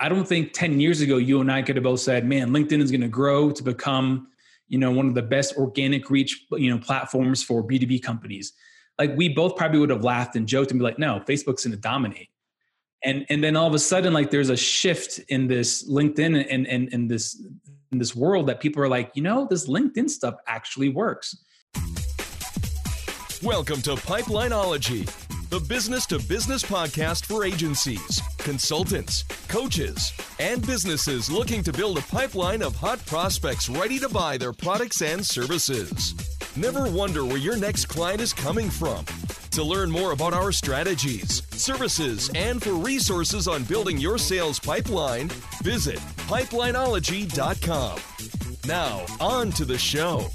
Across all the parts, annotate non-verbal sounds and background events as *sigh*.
I don't think 10 years ago you and I could have both said, man, LinkedIn is going to grow to become, you know, one of the best organic reach, you know, platforms for B2B companies. Like we both probably would have laughed and joked and be like, no, Facebook's going to dominate. And and then all of a sudden, like there's a shift in this LinkedIn and and, and this in this world that people are like, you know, this LinkedIn stuff actually works. Welcome to Pipelineology the business to business podcast for agencies, consultants, coaches, and businesses looking to build a pipeline of hot prospects ready to buy their products and services. Never wonder where your next client is coming from. To learn more about our strategies, services, and for resources on building your sales pipeline, visit pipelineology.com. Now, on to the show.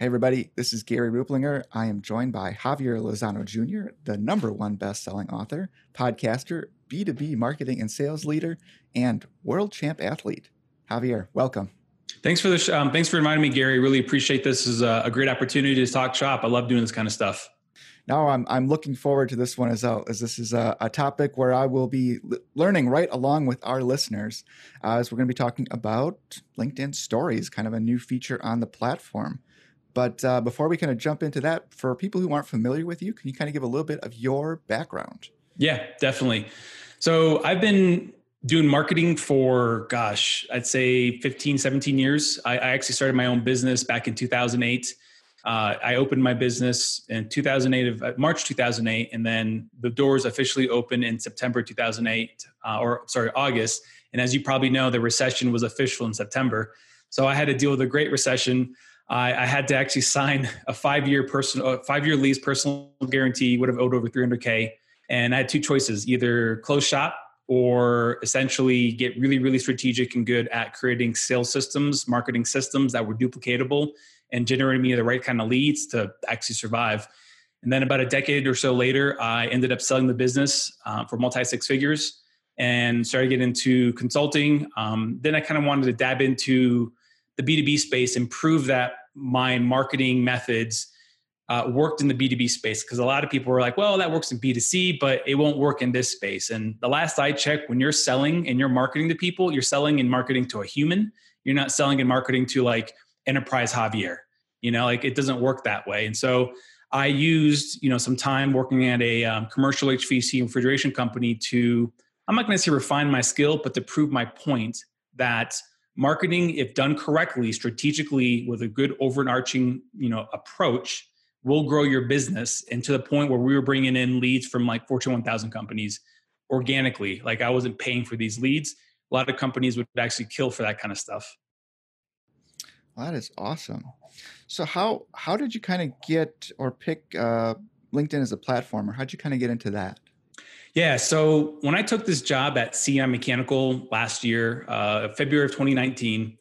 Hey, everybody, this is Gary Ruplinger. I am joined by Javier Lozano Jr., the number one best-selling author, podcaster, B2B marketing and sales leader, and world champ athlete. Javier, welcome. Thanks for this. Um, thanks for reminding me, Gary. Really appreciate this. this is a, a, great opportunity to talk shop. I love doing this kind of stuff. Now I'm I'm looking forward to this one as well, as this is a, a topic where I will be l- learning right along with our listeners, uh, as we're going to be talking about LinkedIn Stories, kind of a new feature on the platform. But uh, before we kind of jump into that, for people who aren't familiar with you, can you kind of give a little bit of your background? Yeah, definitely. So I've been doing marketing for, gosh, I'd say 15, 17 years. I, I actually started my own business back in 2008. Uh, I opened my business in 2008 of uh, March 2008, and then the doors officially opened in September 2008, uh, or sorry, August. And as you probably know, the recession was official in September. So I had to deal with a great recession. I, I had to actually sign a five-year personal, five-year lease personal guarantee. Would have owed over 300k, and I had two choices: either close shop or essentially get really, really strategic and good at creating sales systems, marketing systems that were duplicatable and generating me the right kind of leads to actually survive. And then about a decade or so later, I ended up selling the business uh, for multi six figures and started getting into consulting. Um, then I kind of wanted to dab into the B2B space and prove that my marketing methods uh, worked in the B2B space because a lot of people were like, well, that works in B2C, but it won't work in this space. And the last I checked, when you're selling and you're marketing to people, you're selling and marketing to a human. You're not selling and marketing to like enterprise Javier. You know, like it doesn't work that way. And so I used, you know, some time working at a um, commercial HVAC refrigeration company to, I'm not going to say refine my skill, but to prove my point that marketing if done correctly strategically with a good overarching you know approach will grow your business and to the point where we were bringing in leads from like fortune 1000 companies organically. Like i wasn't paying for these leads. A lot of companies would actually kill for that kind of stuff. That is awesome. So how how did you kind of get or pick uh, linkedin as a platform or how did you kind of get into that yeah. So when I took this job at CI Mechanical last year, uh, February of 2019,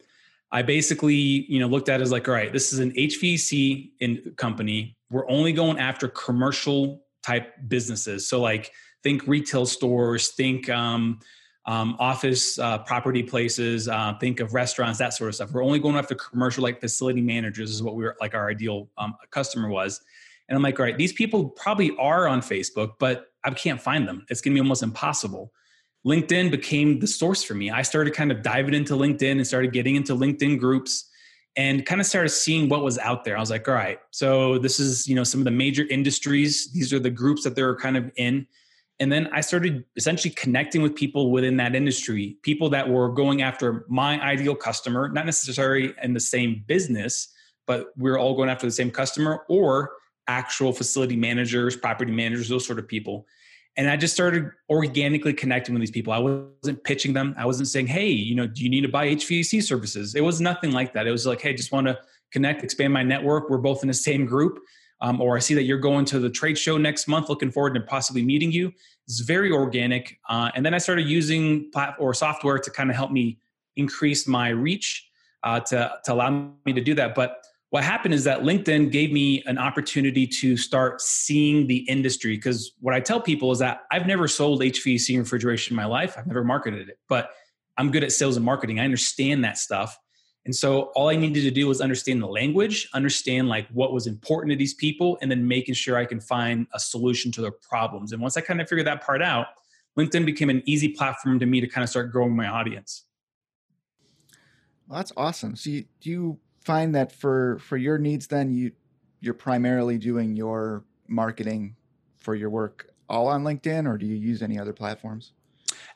I basically, you know, looked at it as like, all right, this is an HVAC in company. We're only going after commercial type businesses. So like, think retail stores, think um, um, office uh, property places, uh, think of restaurants, that sort of stuff. We're only going after commercial, like facility managers, is what we were like our ideal um, customer was. And I'm like, all right, these people probably are on Facebook, but I can't find them. It's going to be almost impossible. LinkedIn became the source for me. I started kind of diving into LinkedIn and started getting into LinkedIn groups and kind of started seeing what was out there. I was like, all right, so this is, you know, some of the major industries. These are the groups that they're kind of in. And then I started essentially connecting with people within that industry, people that were going after my ideal customer, not necessarily in the same business, but we we're all going after the same customer or actual facility managers, property managers, those sort of people. And I just started organically connecting with these people. I wasn't pitching them. I wasn't saying, hey, you know, do you need to buy HVAC services? It was nothing like that. It was like, hey, just want to connect, expand my network. We're both in the same group. Um, or I see that you're going to the trade show next month. Looking forward to possibly meeting you. It's very organic. Uh, and then I started using plat- or software to kind of help me increase my reach uh, to, to allow me to do that. But what happened is that LinkedIn gave me an opportunity to start seeing the industry. Because what I tell people is that I've never sold HVAC refrigeration in my life, I've never marketed it, but I'm good at sales and marketing. I understand that stuff. And so all I needed to do was understand the language, understand like what was important to these people, and then making sure I can find a solution to their problems. And once I kind of figured that part out, LinkedIn became an easy platform to me to kind of start growing my audience. Well, that's awesome. So you, do you find that for for your needs then you you're primarily doing your marketing for your work all on LinkedIn or do you use any other platforms?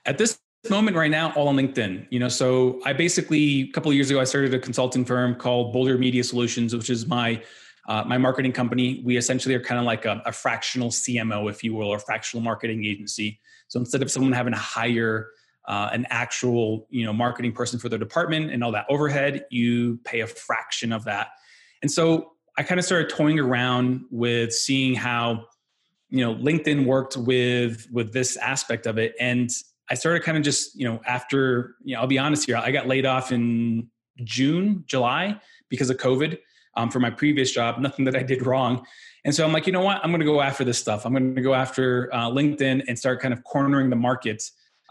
At this moment right now all on linkedin you know so i basically a couple of years ago i started a consulting firm called boulder media solutions which is my uh, my marketing company we essentially are kind of like a, a, fractional cmo if you will or fractional marketing agency so instead of someone having to hire uh, an actual you know marketing person for their department and all that overhead you pay a fraction of that and so i kind of started toying around with seeing how you know linkedin worked with with this aspect of it and I started kind of just, you know, after, you know, I'll be honest here, I got laid off in June, July because of COVID um, for my previous job, nothing that I did wrong. And so I'm like, you know what? I'm going to go after this stuff. I'm going to go after uh, LinkedIn and start kind of cornering the market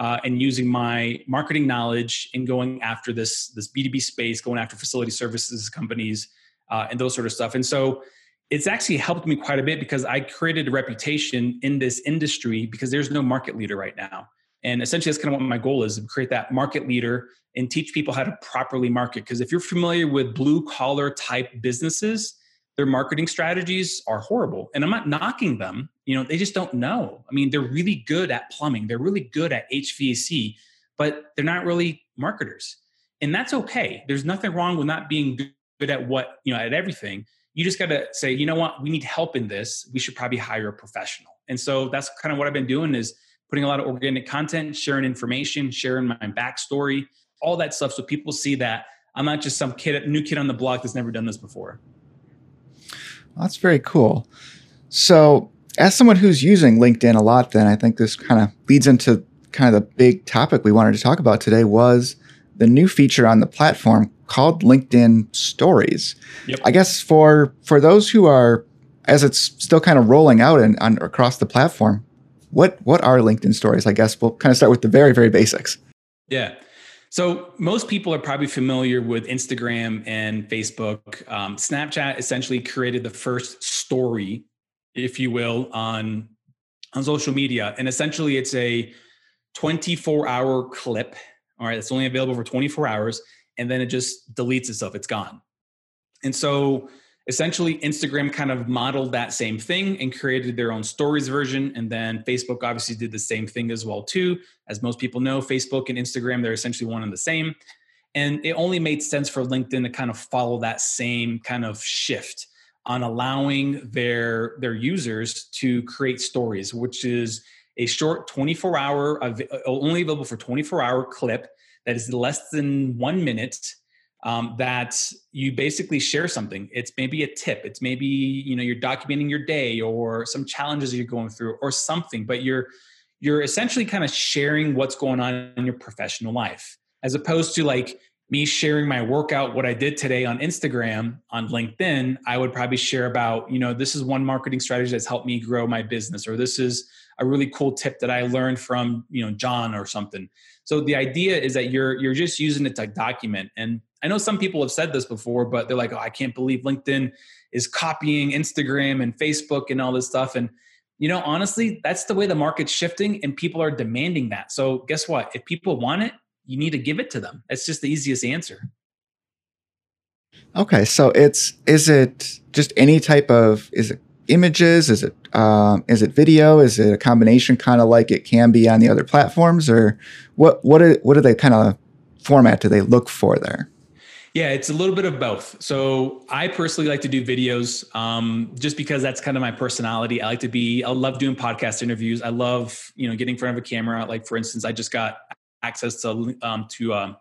uh, and using my marketing knowledge and going after this this B2B space, going after facility services companies uh, and those sort of stuff. And so it's actually helped me quite a bit because I created a reputation in this industry because there's no market leader right now. And essentially, that's kind of what my goal is to create that market leader and teach people how to properly market. Because if you're familiar with blue collar type businesses, their marketing strategies are horrible. And I'm not knocking them. You know, they just don't know. I mean, they're really good at plumbing, they're really good at HVAC, but they're not really marketers. And that's okay. There's nothing wrong with not being good at what, you know, at everything. You just got to say, you know what, we need help in this. We should probably hire a professional. And so that's kind of what I've been doing is putting a lot of organic content, sharing information, sharing my backstory, all that stuff, so people see that I'm not just some kid, new kid on the block that's never done this before. That's very cool. So, as someone who's using LinkedIn a lot, then I think this kind of leads into kind of the big topic we wanted to talk about today was the new feature on the platform called LinkedIn Stories. Yep. I guess for for those who are as it's still kind of rolling out and on, across the platform, what what are LinkedIn stories? I guess we'll kind of start with the very very basics. Yeah. So most people are probably familiar with Instagram and Facebook. Um, Snapchat essentially created the first story, if you will, on on social media, and essentially it's a 24 hour clip. All right, it's only available for 24 hours, and then it just deletes itself. It's gone. And so essentially instagram kind of modeled that same thing and created their own stories version and then facebook obviously did the same thing as well too. As most people know facebook and instagram they're essentially one and the same. And it only made sense for linkedin to kind of follow that same kind of shift on allowing their their users to create stories which is a short 24 hour only available for 24 hour clip that is less than one minute um, that you basically share something. It's maybe a tip. It's maybe you know you're documenting your day or some challenges you're going through or something but you're you're essentially kind of sharing what's going on in your professional life as opposed to like me sharing my workout what i did today on instagram on linkedin i would probably share about you know this is one marketing strategy that's helped me grow my business or this is a really cool tip that i learned from you know john or something so the idea is that you're you're just using it to document and I know some people have said this before, but they're like, oh, I can't believe LinkedIn is copying Instagram and Facebook and all this stuff. And, you know, honestly, that's the way the market's shifting and people are demanding that. So, guess what? If people want it, you need to give it to them. That's just the easiest answer. Okay. So, it's, is it just any type of, is it images? Is it, um, is it video? Is it a combination kind of like it can be on the other platforms or what, what, are, what are they kind of format do they look for there? Yeah, it's a little bit of both. So I personally like to do videos um, just because that's kind of my personality. I like to be, I love doing podcast interviews. I love, you know, getting in front of a camera. Like for instance, I just got access to, um, to um,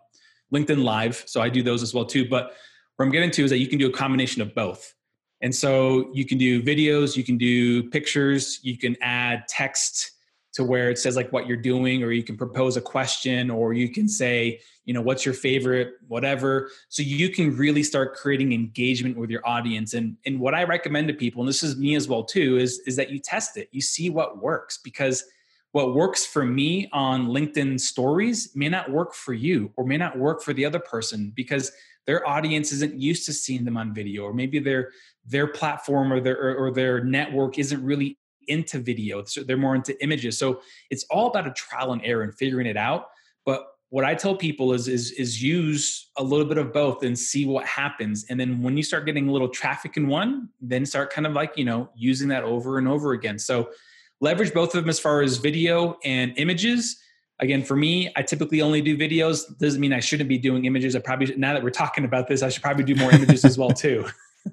LinkedIn Live. So I do those as well too. But what I'm getting to is that you can do a combination of both. And so you can do videos, you can do pictures, you can add text to where it says like what you're doing, or you can propose a question, or you can say, you know what's your favorite whatever. So you can really start creating engagement with your audience. And and what i recommend to people and this is me as well too is is that you test it. You see what works because what works for me on linkedin stories may not work for you or may not work for the other person because their audience isn't used to seeing them on video or maybe their their platform or their or, or their network isn't really into video. so They're more into images. So it's all about a trial and error and figuring it out. But what I tell people is is is use a little bit of both and see what happens. And then when you start getting a little traffic in one, then start kind of like, you know, using that over and over again. So leverage both of them as far as video and images. Again, for me, I typically only do videos. Doesn't mean I shouldn't be doing images. I probably now that we're talking about this, I should probably do more images as well too.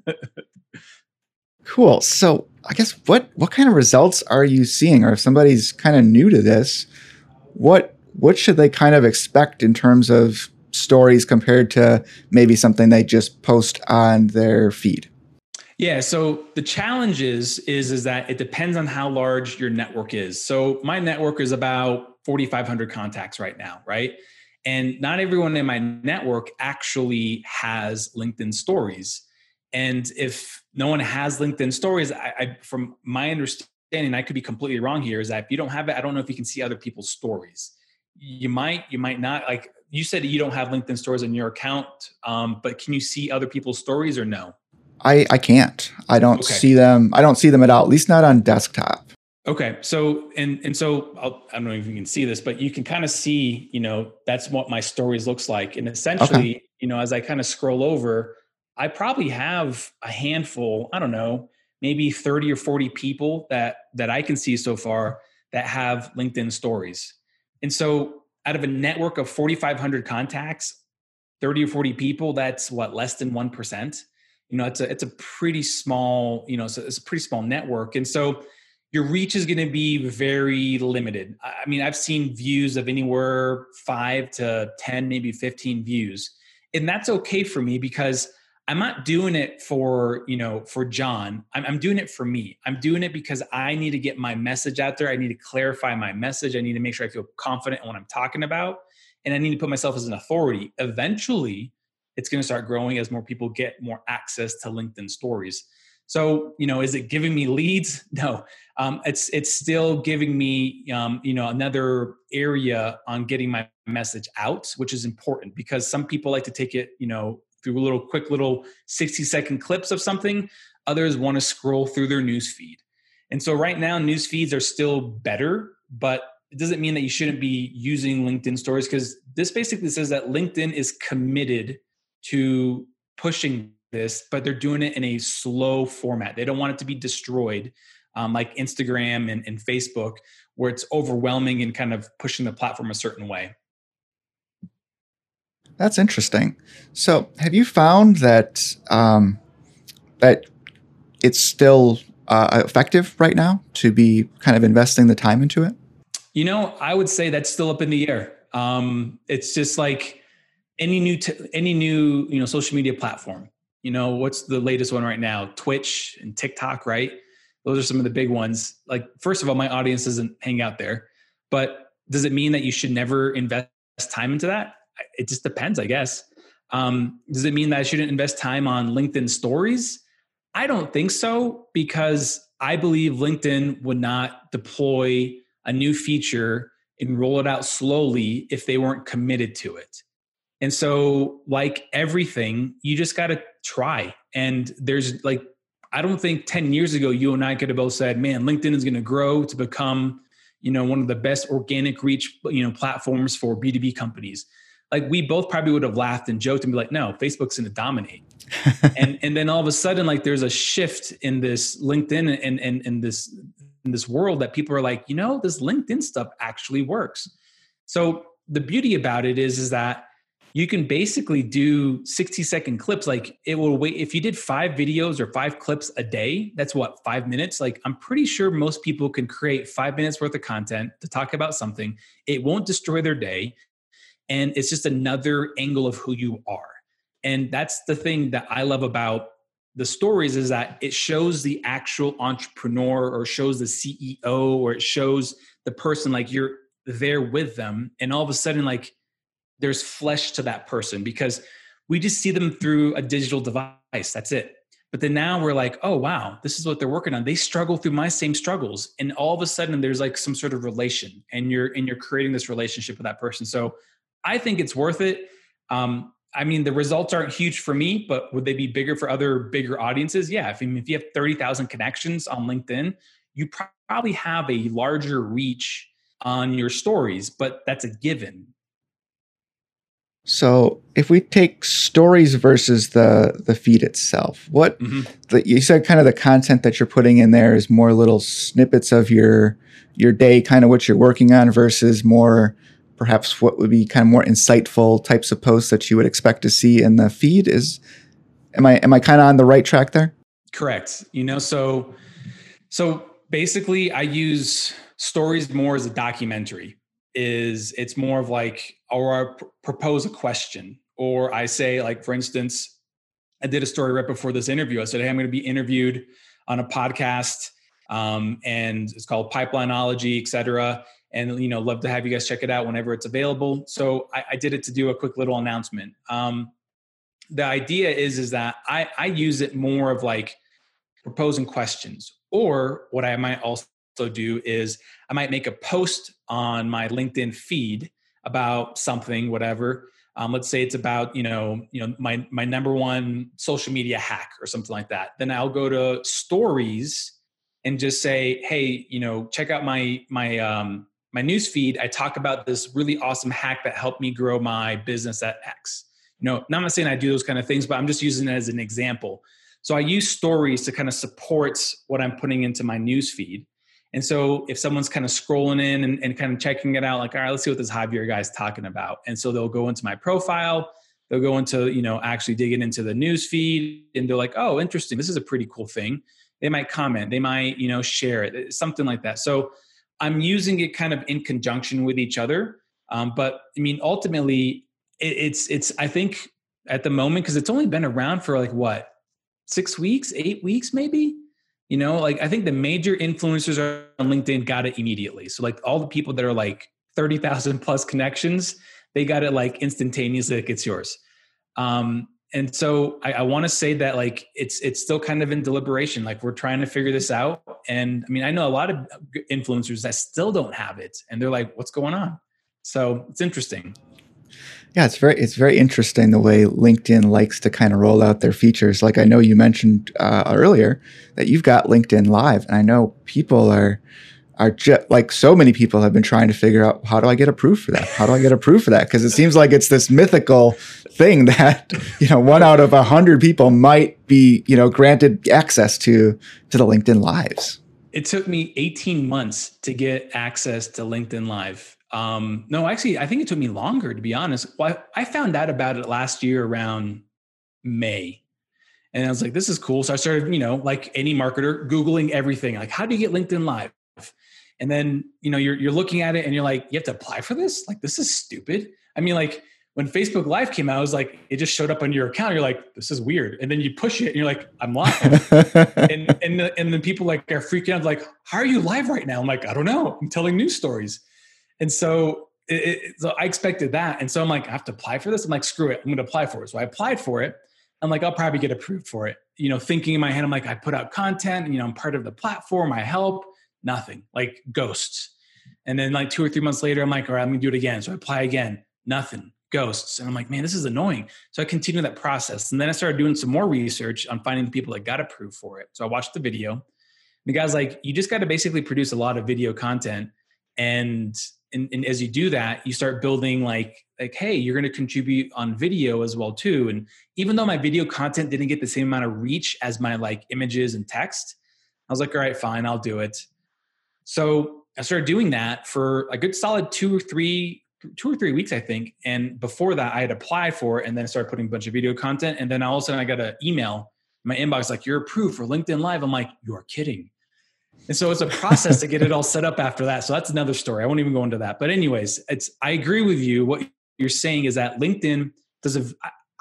*laughs* cool. So I guess what what kind of results are you seeing? Or if somebody's kind of new to this, what what should they kind of expect in terms of stories compared to maybe something they just post on their feed? Yeah, so the challenge is is is that it depends on how large your network is. So my network is about 4500 contacts right now, right? And not everyone in my network actually has LinkedIn stories. And if no one has LinkedIn stories, I, I from my understanding, I could be completely wrong here, is that if you don't have it, I don't know if you can see other people's stories you might you might not like you said you don't have linkedin stories on your account um, but can you see other people's stories or no i i can't i don't okay. see them i don't see them at all at least not on desktop okay so and and so I'll, i do not know if you can see this but you can kind of see you know that's what my stories looks like and essentially okay. you know as i kind of scroll over i probably have a handful i don't know maybe 30 or 40 people that that i can see so far that have linkedin stories and so out of a network of 4,500 contacts, 30 or 40 people, that's what, less than 1%. You know, it's a, it's a pretty small, you know, it's a, it's a pretty small network. And so your reach is going to be very limited. I mean, I've seen views of anywhere five to 10, maybe 15 views. And that's okay for me because I'm not doing it for, you know, for John. I'm, I'm, doing it for me. I'm doing it because I need to get my message out there. I need to clarify my message. I need to make sure I feel confident in what I'm talking about. And I need to put myself as an authority. Eventually, it's going to start growing as more people get more access to LinkedIn stories. So, you know, is it giving me leads? No, um, it's it's still giving me, um, you know, another area on getting my message out, which is important because some people like to take it, you know, through a little quick little 60 second clips of something. Others want to scroll through their news feed. And so right now news feeds are still better, but it doesn't mean that you shouldn't be using LinkedIn stories because this basically says that LinkedIn is committed to pushing this, but they're doing it in a slow format. They don't want it to be destroyed um, like Instagram and, and Facebook, where it's overwhelming and kind of pushing the platform a certain way. That's interesting. So, have you found that um, that it's still uh, effective right now to be kind of investing the time into it? You know, I would say that's still up in the air. Um, it's just like any new t- any new you know social media platform. You know, what's the latest one right now? Twitch and TikTok, right? Those are some of the big ones. Like, first of all, my audience doesn't hang out there, but does it mean that you should never invest time into that? it just depends, I guess. Um, does it mean that I shouldn't invest time on LinkedIn stories? I don't think so because I believe LinkedIn would not deploy a new feature and roll it out slowly if they weren't committed to it. And so, like everything, you just got to try. And there's like, I don't think 10 years ago, you and I could have both said, man, LinkedIn is going to grow to become, you know, one of the best organic reach, you know, platforms for B2B companies like we both probably would have laughed and joked and be like, no, Facebook's going to dominate. *laughs* and and then all of a sudden, like there's a shift in this LinkedIn and and and this in this world that people are like, you know, this LinkedIn stuff actually works. So the beauty about it is is that you can basically do 60 second clips like it will wait if you did five videos or five clips a day that's what five minutes? Like i'm pretty sure most people can create five minutes worth of content to talk about something. It won't destroy their day and it's just another angle of who you are. And that's the thing that i love about the stories is that it shows the actual entrepreneur or shows the ceo or it shows the person like you're there with them and all of a sudden like there's flesh to that person because we just see them through a digital device that's it but then now we're like oh wow this is what they're working on they struggle through my same struggles and all of a sudden there's like some sort of relation and you're and you're creating this relationship with that person so I think it's worth it. Um, I mean, the results aren't huge for me, but would they be bigger for other bigger audiences? Yeah. If, if you have 30,000 connections on LinkedIn, you probably have a larger reach on your stories, but that's a given. So if we take stories versus the the feed itself, what mm-hmm. the, you said kind of the content that you're putting in there is more little snippets of your your day, kind of what you're working on, versus more perhaps what would be kind of more insightful types of posts that you would expect to see in the feed. Is am I am I kind of on the right track there? Correct. You know, so so basically, I use stories more as a documentary is it's more of like or I pr- propose a question or I say like for instance I did a story right before this interview. I said hey I'm going to be interviewed on a podcast um, and it's called Pipelineology etc and you know love to have you guys check it out whenever it's available. So I, I did it to do a quick little announcement. Um, the idea is is that I, I use it more of like proposing questions or what I might also do is I might make a post on my LinkedIn feed about something, whatever. Um, let's say it's about you know you know my my number one social media hack or something like that. Then I'll go to stories and just say, hey, you know, check out my my um, my news feed. I talk about this really awesome hack that helped me grow my business at X. You know, I'm not saying I do those kind of things, but I'm just using it as an example. So I use stories to kind of support what I'm putting into my news feed. And so if someone's kind of scrolling in and, and, kind of checking it out, like, all right, let's see what this Javier guy's talking about. And so they'll go into my profile, they'll go into, you know, actually digging into the news feed and they're like, oh, interesting. This is a pretty cool thing. They might comment, they might, you know, share it, something like that. So I'm using it kind of in conjunction with each other. Um, but I mean, ultimately, it, it's, it's, I think at the moment, because it's only been around for like what, six weeks, eight weeks, maybe? You know, like I think the major influencers on LinkedIn got it immediately. So like all the people that are like 30,000 plus connections, they got it like instantaneously like it's yours. Um, and so I, I want to say that like it's it's still kind of in deliberation. Like we're trying to figure this out. And I mean, I know a lot of influencers that still don't have it, and they're like, "What's going on?" So it's interesting. Yeah, it's very it's very interesting the way LinkedIn likes to kind of roll out their features. Like I know you mentioned uh, earlier that you've got LinkedIn Live, and I know people are are just like so many people have been trying to figure out how do I get approved for that? How do I get approved for that? Because it seems like it's this mythical thing *laughs* that you know one out of a hundred people might be you know granted access to to the LinkedIn Lives. It took me 18 months to get access to LinkedIn Live um, no, actually, I think it took me longer to be honest. Well, I, I found out about it last year around May. And I was like, this is cool. So I started, you know, like any marketer, Googling everything. Like, how do you get LinkedIn Live? And then, you know, you're you're looking at it and you're like, you have to apply for this? Like, this is stupid. I mean, like when Facebook Live came out, I was like, it just showed up on your account. You're like, this is weird. And then you push it and you're like, I'm live. *laughs* and and the, and then people like are freaking out, like, how are you live right now? I'm like, I don't know. I'm telling news stories. And so, it, it, so I expected that. And so I'm like, I have to apply for this. I'm like, screw it. I'm going to apply for it. So I applied for it. I'm like, I'll probably get approved for it. You know, thinking in my head, I'm like, I put out content you know, I'm part of the platform. I help. Nothing like ghosts. And then like two or three months later, I'm like, all right, I'm gonna do it again. So I apply again. Nothing. Ghosts. And I'm like, man, this is annoying. So I continue that process. And then I started doing some more research on finding people that got approved for it. So I watched the video. The guy's like, you just got to basically produce a lot of video content and and, and, as you do that you start building like like hey you're going to contribute on video as well too. And even though my video content didn't get the same amount of reach as my like images and text i was like all right fine i'll do it. So i started doing that for a good solid two or three two or three weeks i think. And before that i had applied for it and then i started putting a bunch of video content. And then all of a sudden i got an email my inbox like you're approved for linkedin live. I'm like you're kidding and so it's a process to get it all set up after that. So that's another story. I won't even go into that. But anyways, it's I agree with you. What you're saying is that LinkedIn does a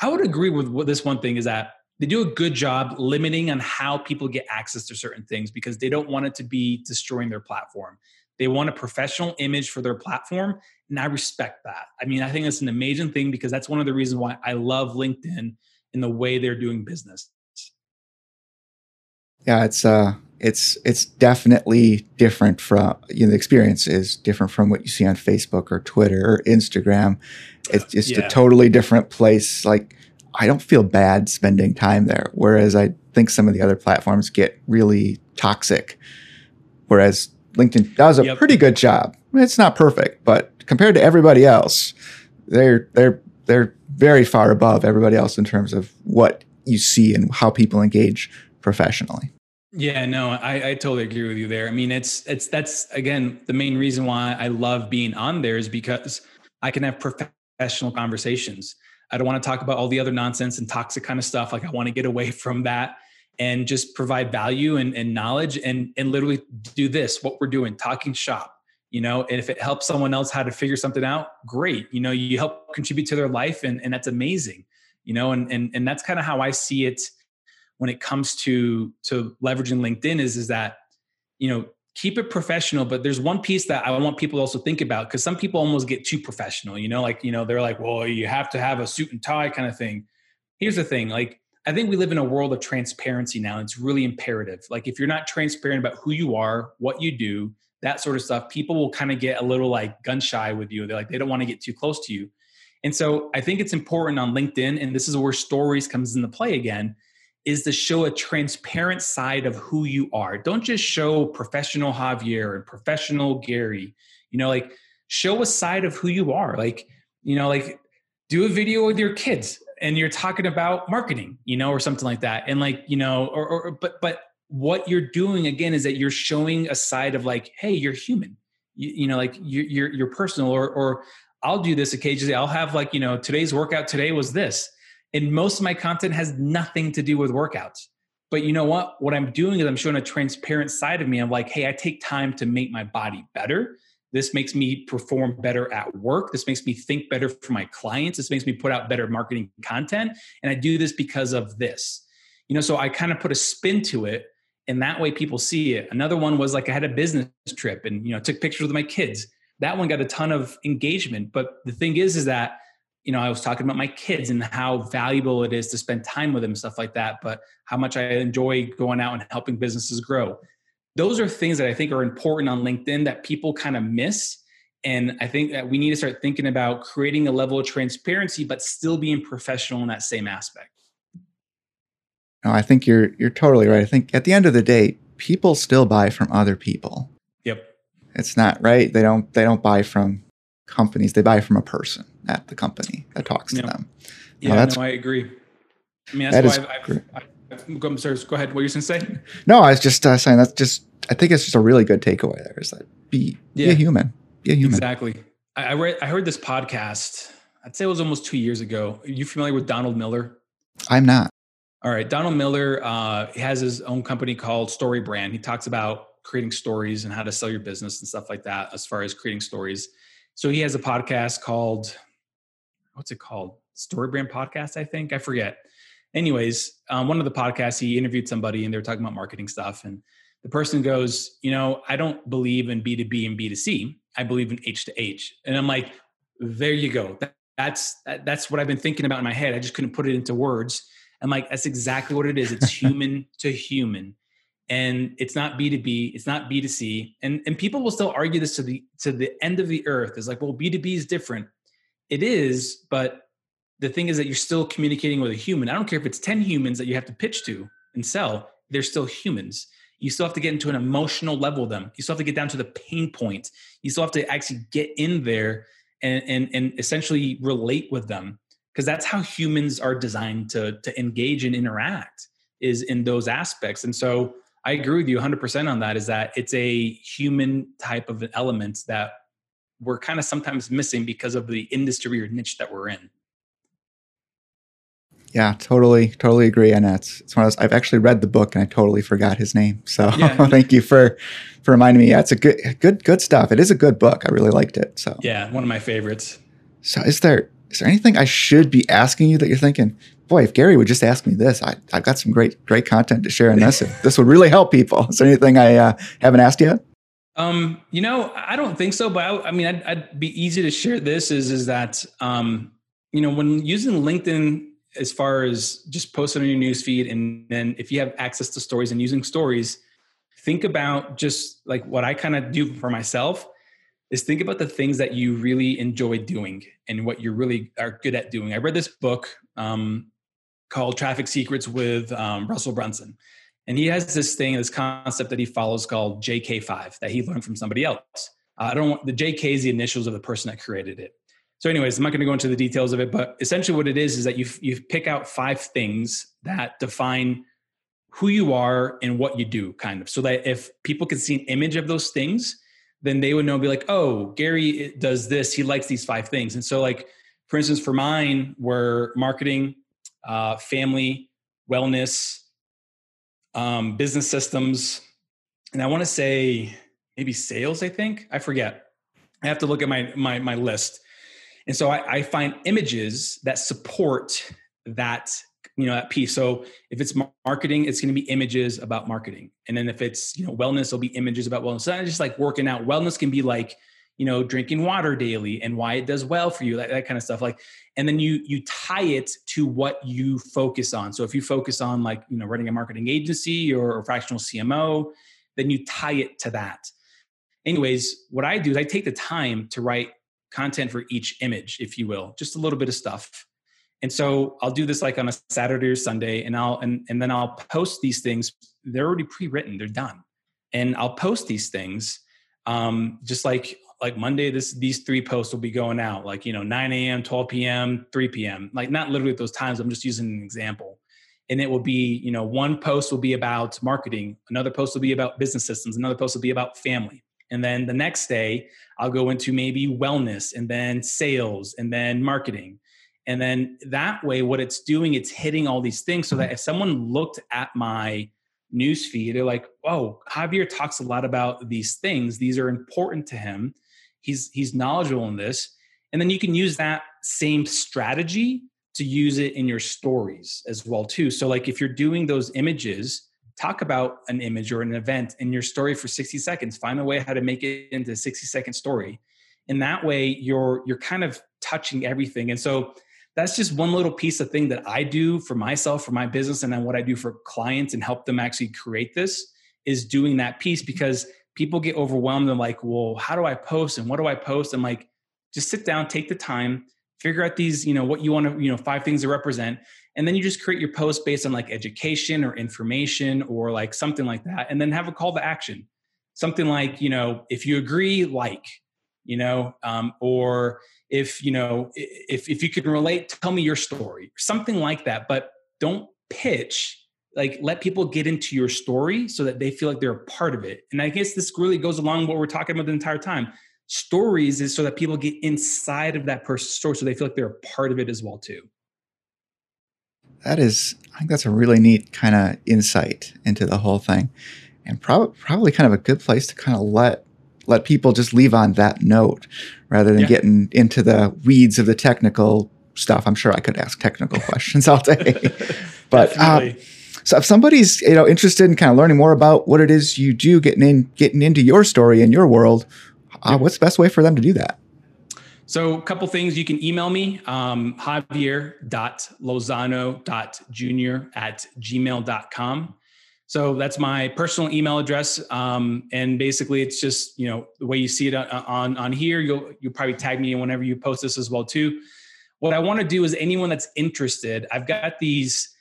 I would agree with what this one thing is that they do a good job limiting on how people get access to certain things because they don't want it to be destroying their platform. They want a professional image for their platform. And I respect that. I mean, I think that's an amazing thing because that's one of the reasons why I love LinkedIn in the way they're doing business. Yeah, it's uh it's it's definitely different from you know the experience is different from what you see on Facebook or Twitter or Instagram. It's just yeah. a totally different place. Like I don't feel bad spending time there, whereas I think some of the other platforms get really toxic Whereas LinkedIn does a Yep. pretty good job. It's not perfect, but compared to everybody else, they're they're they're very far above everybody else in terms of what you see and how people engage professionally. Yeah, no, I, I totally agree with you there. I mean, it's it's that's again the main reason why I love being on there is because I can have professional conversations. I don't want to talk about all the other nonsense and toxic kind of stuff. Like I want to get away *laughs* from that and just provide value and, and knowledge and and literally do this, what we're doing, talking shop. You know, and if it helps someone else how to figure something out, great. You know, you help contribute to their life and, and that's amazing. You know, and and and that's kind of how I see it when it comes to to leveraging LinkedIn is is that you know keep it professional but there's one piece that I want people to also think about because some people almost get too professional you know like you know they're like well you have to have a suit and tie kind of thing. Here's the thing like I think we live in a world of transparency now it's really imperative. Like if you're not transparent about who you are what you do that sort of stuff people will kind of get a little like gun shy with you. They're like they don't want to get too close to you. And so I think it's important on LinkedIn and this is where stories comes into play again is to show a transparent side of who you are. Don't just show professional Javier and professional Gary. You know, like show a side of who you are. Like, you know, like do a video with your kids and you're talking about marketing, you know, or something like that. And like, you know, or, or but but what you're doing again is that you're showing a side of like, hey, you're human. You, you know, like you're, you're you're personal. Or or I'll do this occasionally. I'll have like, you know, today's workout today was this and most of my content has nothing to do with workouts. But you know what? What I'm doing is I'm showing a transparent side of me. I'm like, hey, I take time to make my body better. This makes me perform better at work. This makes me think better for my clients. This makes me put out better marketing content. And I do this because of this. You know, so I kind of put a spin to it. And that way people see it. Another one was like I had a business trip and you know took pictures with my kids. That one got a ton of engagement. But the thing is, is that you know, I was talking about my kids and how valuable it is to spend time with them, stuff like that, but how much I enjoy going out and helping businesses grow. Those are things that I think are important on LinkedIn that people kind of miss. And I think that we need to start thinking about creating a level of transparency, but still being professional in that same aspect. No, I think you're you're totally right. I think at the end of the day, people still buy from other people. Yep. It's not right. They don't they don't buy from companies. They buy from a person at the company that talks to them. Yeah, that's- no, I agree. I mean, That that's is why I've. I've, I've, go, I'm sorry, go ahead. What were you going to say? No, I was just uh, saying that's just. I think it's just a really good takeaway. There is that be be a human. Be a human. Exactly. I, I read, I heard this podcast. I'd say it was almost two years ago. Are you familiar with Donald Miller? I'm not. All right, Donald Miller uh, he has his own company called Story Brand. He talks about creating stories and how to sell your business and stuff like that, as far as creating stories. So he has a podcast called, what's it called? Story Brand Podcast, I think. I forget. Anyways, um, one of the podcasts he interviewed somebody and they were talking about marketing stuff, and the person goes, "You know, I don't believe in B two B and B two C. I believe in H to H." And I'm like, "There you go. That, that's that, that's what I've been thinking about in my head. I just couldn't put it into words." I'm like, that's exactly what it is. It's *laughs* *laughs* human to human. And it's not B2B, it's not B2C. And and people will still argue this to the to the end of the earth. It's like, well, B2B is different. It is, but the thing is that you're still communicating with a human. I don't care if it's 10 humans that you have to pitch to and sell, they're still humans. You still have to get into an emotional level with them. You still have to get down to the pain point. You still have to actually get in there and and, and essentially relate with them because that's how humans are designed to to engage and interact is in those aspects and so i agree with you 100% on that is that it's a human type of element that we're kind of sometimes missing because of the industry or niche that we're in Yeah, totally, totally agree. And it's it's one of those. I've actually read the book and I totally forgot his name. So *laughs* Yeah. thank you for for reminding me. Yeah, it's a good good good stuff. It is a good book. I really liked it. So yeah one of my favorites so is there is there anything I should be asking you that you're thinking, boy, if Gary would just ask me this, I I've got some great great content to share in this. this would really help people. Is there anything I uh, haven't asked yet? Um, you know, I don't think so, but I, I mean, I'd, I'd be easy to share this is, is that, um, you know, when using LinkedIn as far as just posting on your newsfeed and then if you have access to stories and using stories, think about just like what I kind of do for myself is think about the things that you really enjoy doing and what you really are good at doing. I read this book um, called Traffic Secrets with um, Russell Brunson. And he has this thing, this concept that he follows called JK5 that he learned from somebody else. Uh, I don't want the JK is the initials of the person that created it. So, anyways, I'm not going to go into the details of it, but essentially what it is is that you you pick out five things that define who you are and what you do, kind of, so that if people can see an image of those things, then they would know, be like, oh, Gary does this. He likes these five things. And so, like, for instance, for mine, were marketing, uh, family, wellness, um, business systems, and I want to say maybe sales. I think I forget. I have to look at my my my list. And so I, I find images that support that you know that piece so if it's marketing it's going to be images about marketing and then if it's you know wellness it'll be images about wellness so not just like working out wellness can be like you know drinking water daily and why it does well for you that, that kind of stuff like and then you you tie it to what you focus on so if you focus on like you know running a marketing agency or a fractional cmo then you tie it to that anyways what i do is i take the time to write content for each image if you will just a little bit of stuff and so I'll do this like on a Saturday or Sunday, and I'll and and then I'll post these things. They're already pre-written, they're done, and I'll post these things. Um, just like like Monday, this these three posts will be going out, like you know, 9 a.m., 12 p.m., 3 p.m. Like not literally at those times. I'm just using an example. And it will be, you know, one post will be about marketing, another post will be about business systems, another post will be about family. And then the next day, I'll go into maybe wellness and then sales and then marketing and then that way, what it's doing, it's hitting all these things so that if someone looked at my news feed, they're like, oh, Javier talks a lot about these things. These are important to him. He's he's knowledgeable in this. And then you can use that same strategy to use it in your stories as well too. So like if you're doing those images, talk about an image or an event in your story for 60 seconds. Find a way how to make it into a 60 second story. And that way you're you're kind of touching everything. And so that's just one little piece of thing that I do for myself, for my business, and then what I do for clients and help them actually create this is doing that piece because people get overwhelmed and like, well, how do I post and what do I post? And like, just sit down, take the time, figure out these, you know, what you want to, you know, five things to represent. And then you just create your post based on like education or information or like something like that. And then have a call to action. Something like, you know, if you agree, like, you know, um, or if you know if if you can relate tell me your story something like that but don't pitch like let people get into your story so that they feel like they're a part of it. And i guess this really goes along what we're talking about the entire time. Stories is so that people get inside of that person's story so they feel like they're a part of it as well too. That is i think that's a really neat kind of insight into the whole thing and probably probably kind of a good place to kind of let let people just leave on that note rather than yeah. getting into the weeds of the technical stuff. I'm sure I could ask technical *laughs* questions all day, *laughs* but um, so if somebody's you know interested in kind of learning more about what it is you do, getting in, getting into your story and your world, uh, what's the best way for them to do that? So, a couple things you can email me, um, javier.lozano.junior at gmail.com. So that's my personal email address, um, and basically it's just you know the way you see it on on here. You'll you'll probably tag me whenever you post this as well too. What I want to do is anyone that's interested, I've got these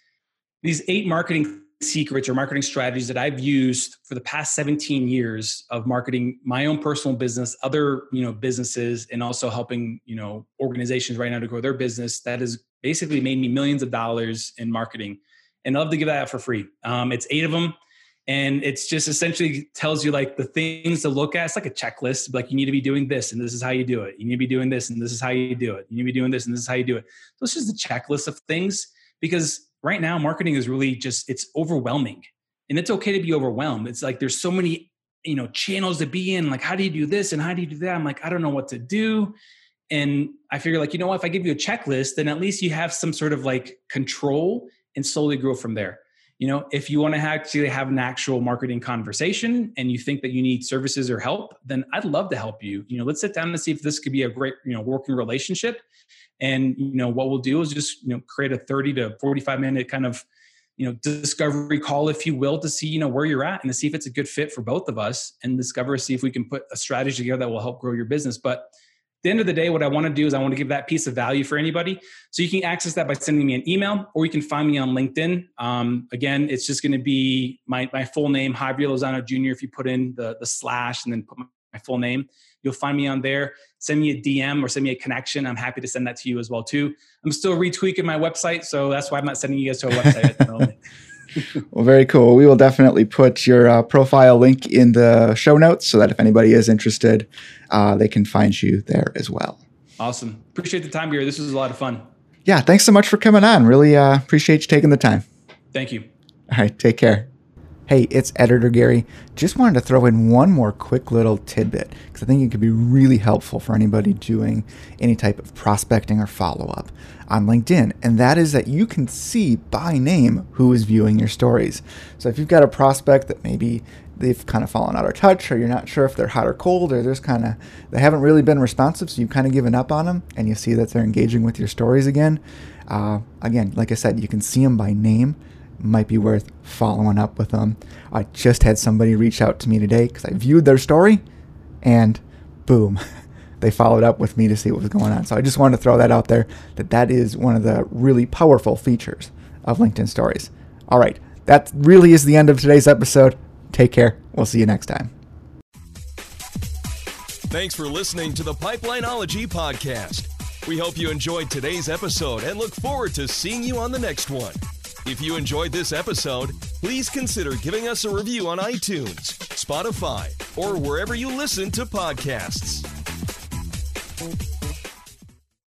these eight marketing secrets or marketing strategies that I've used for the past 17 years of marketing my own personal business, other you know businesses, and also helping you know organizations right now to grow their business. That has basically made me millions of dollars in marketing and I love to give that out for free. Um, it's eight of them, and it's just essentially tells you like the things to look at. It's like a checklist. Like you need to be doing this, and this is how you do it. You need to be doing this, and this is how you do it. You need to be doing this, and this is how you do it. So it's just a checklist of things because right now marketing is really just it's overwhelming, and it's okay to be overwhelmed. It's like there's so many you know channels to be in. Like how do you do this and how do you do that? I'm like I don't know what to do. And I figure like, you know what, if I give you a checklist, then at least you have some sort of like control and slowly grow from there. You know, if you want to actually have an actual marketing conversation and you think that you need services or help, then I'd love to help you. You know, let's sit down and see if this could be a great, you know, working relationship. And, you know, what we'll do is just, you know, create a 30 to 45 minute kind of, you know, discovery call, if you will, to see, you know, where you're at and to see if it's a good fit for both of us and discover, see if we can put a strategy together that will help grow your business. But at the end of the day, what I want to do is I want to give that piece of value for anybody. So you can access that by sending me an email or you can find me on LinkedIn. Um, again, it's just going to be my, my full name, Javier Lozano Jr. If you put in the, the slash and then put my, my full name, you'll find me on there. Send me a DM or send me a connection. I'm happy to send that to you as well too. I'm still retweaking my website, so that's why I'm not sending you guys to a website at the moment. *laughs* well, very cool. We will definitely put your uh, profile link in the show notes so that if anybody is interested, uh, they can find you there as well. Awesome. Appreciate the time, Gary. This was a lot of fun. Yeah. Thanks so much for coming on. Really uh, appreciate you taking the time. Thank you. All right. Take care. Hey, it's Editor Gary. Just wanted to throw in one more quick little tidbit because I think it could be really helpful for anybody doing any type of prospecting or follow up on LinkedIn. And that is that you can see by name who is viewing your stories. So if you've got a prospect that maybe they've kind of fallen out of touch or you're not sure if they're hot or cold or there's kind of they haven't really been responsive so you've kind of given up on them and you see that they're engaging with your stories again uh, again like i said you can see them by name might be worth following up with them. I just had somebody reach out to me today because I viewed their story and boom, *laughs* they followed up with me to see what was going on. So I just wanted to throw that out there that that is one of the really powerful features of LinkedIn stories. All right, that really is the end of today's episode. Take care. We'll see you next time. Thanks for listening to the Pipelineology podcast. We hope you enjoyed today's episode and look forward to seeing you on the next one. If you enjoyed this episode, please consider giving us a review on iTunes, Spotify, or wherever you listen to podcasts.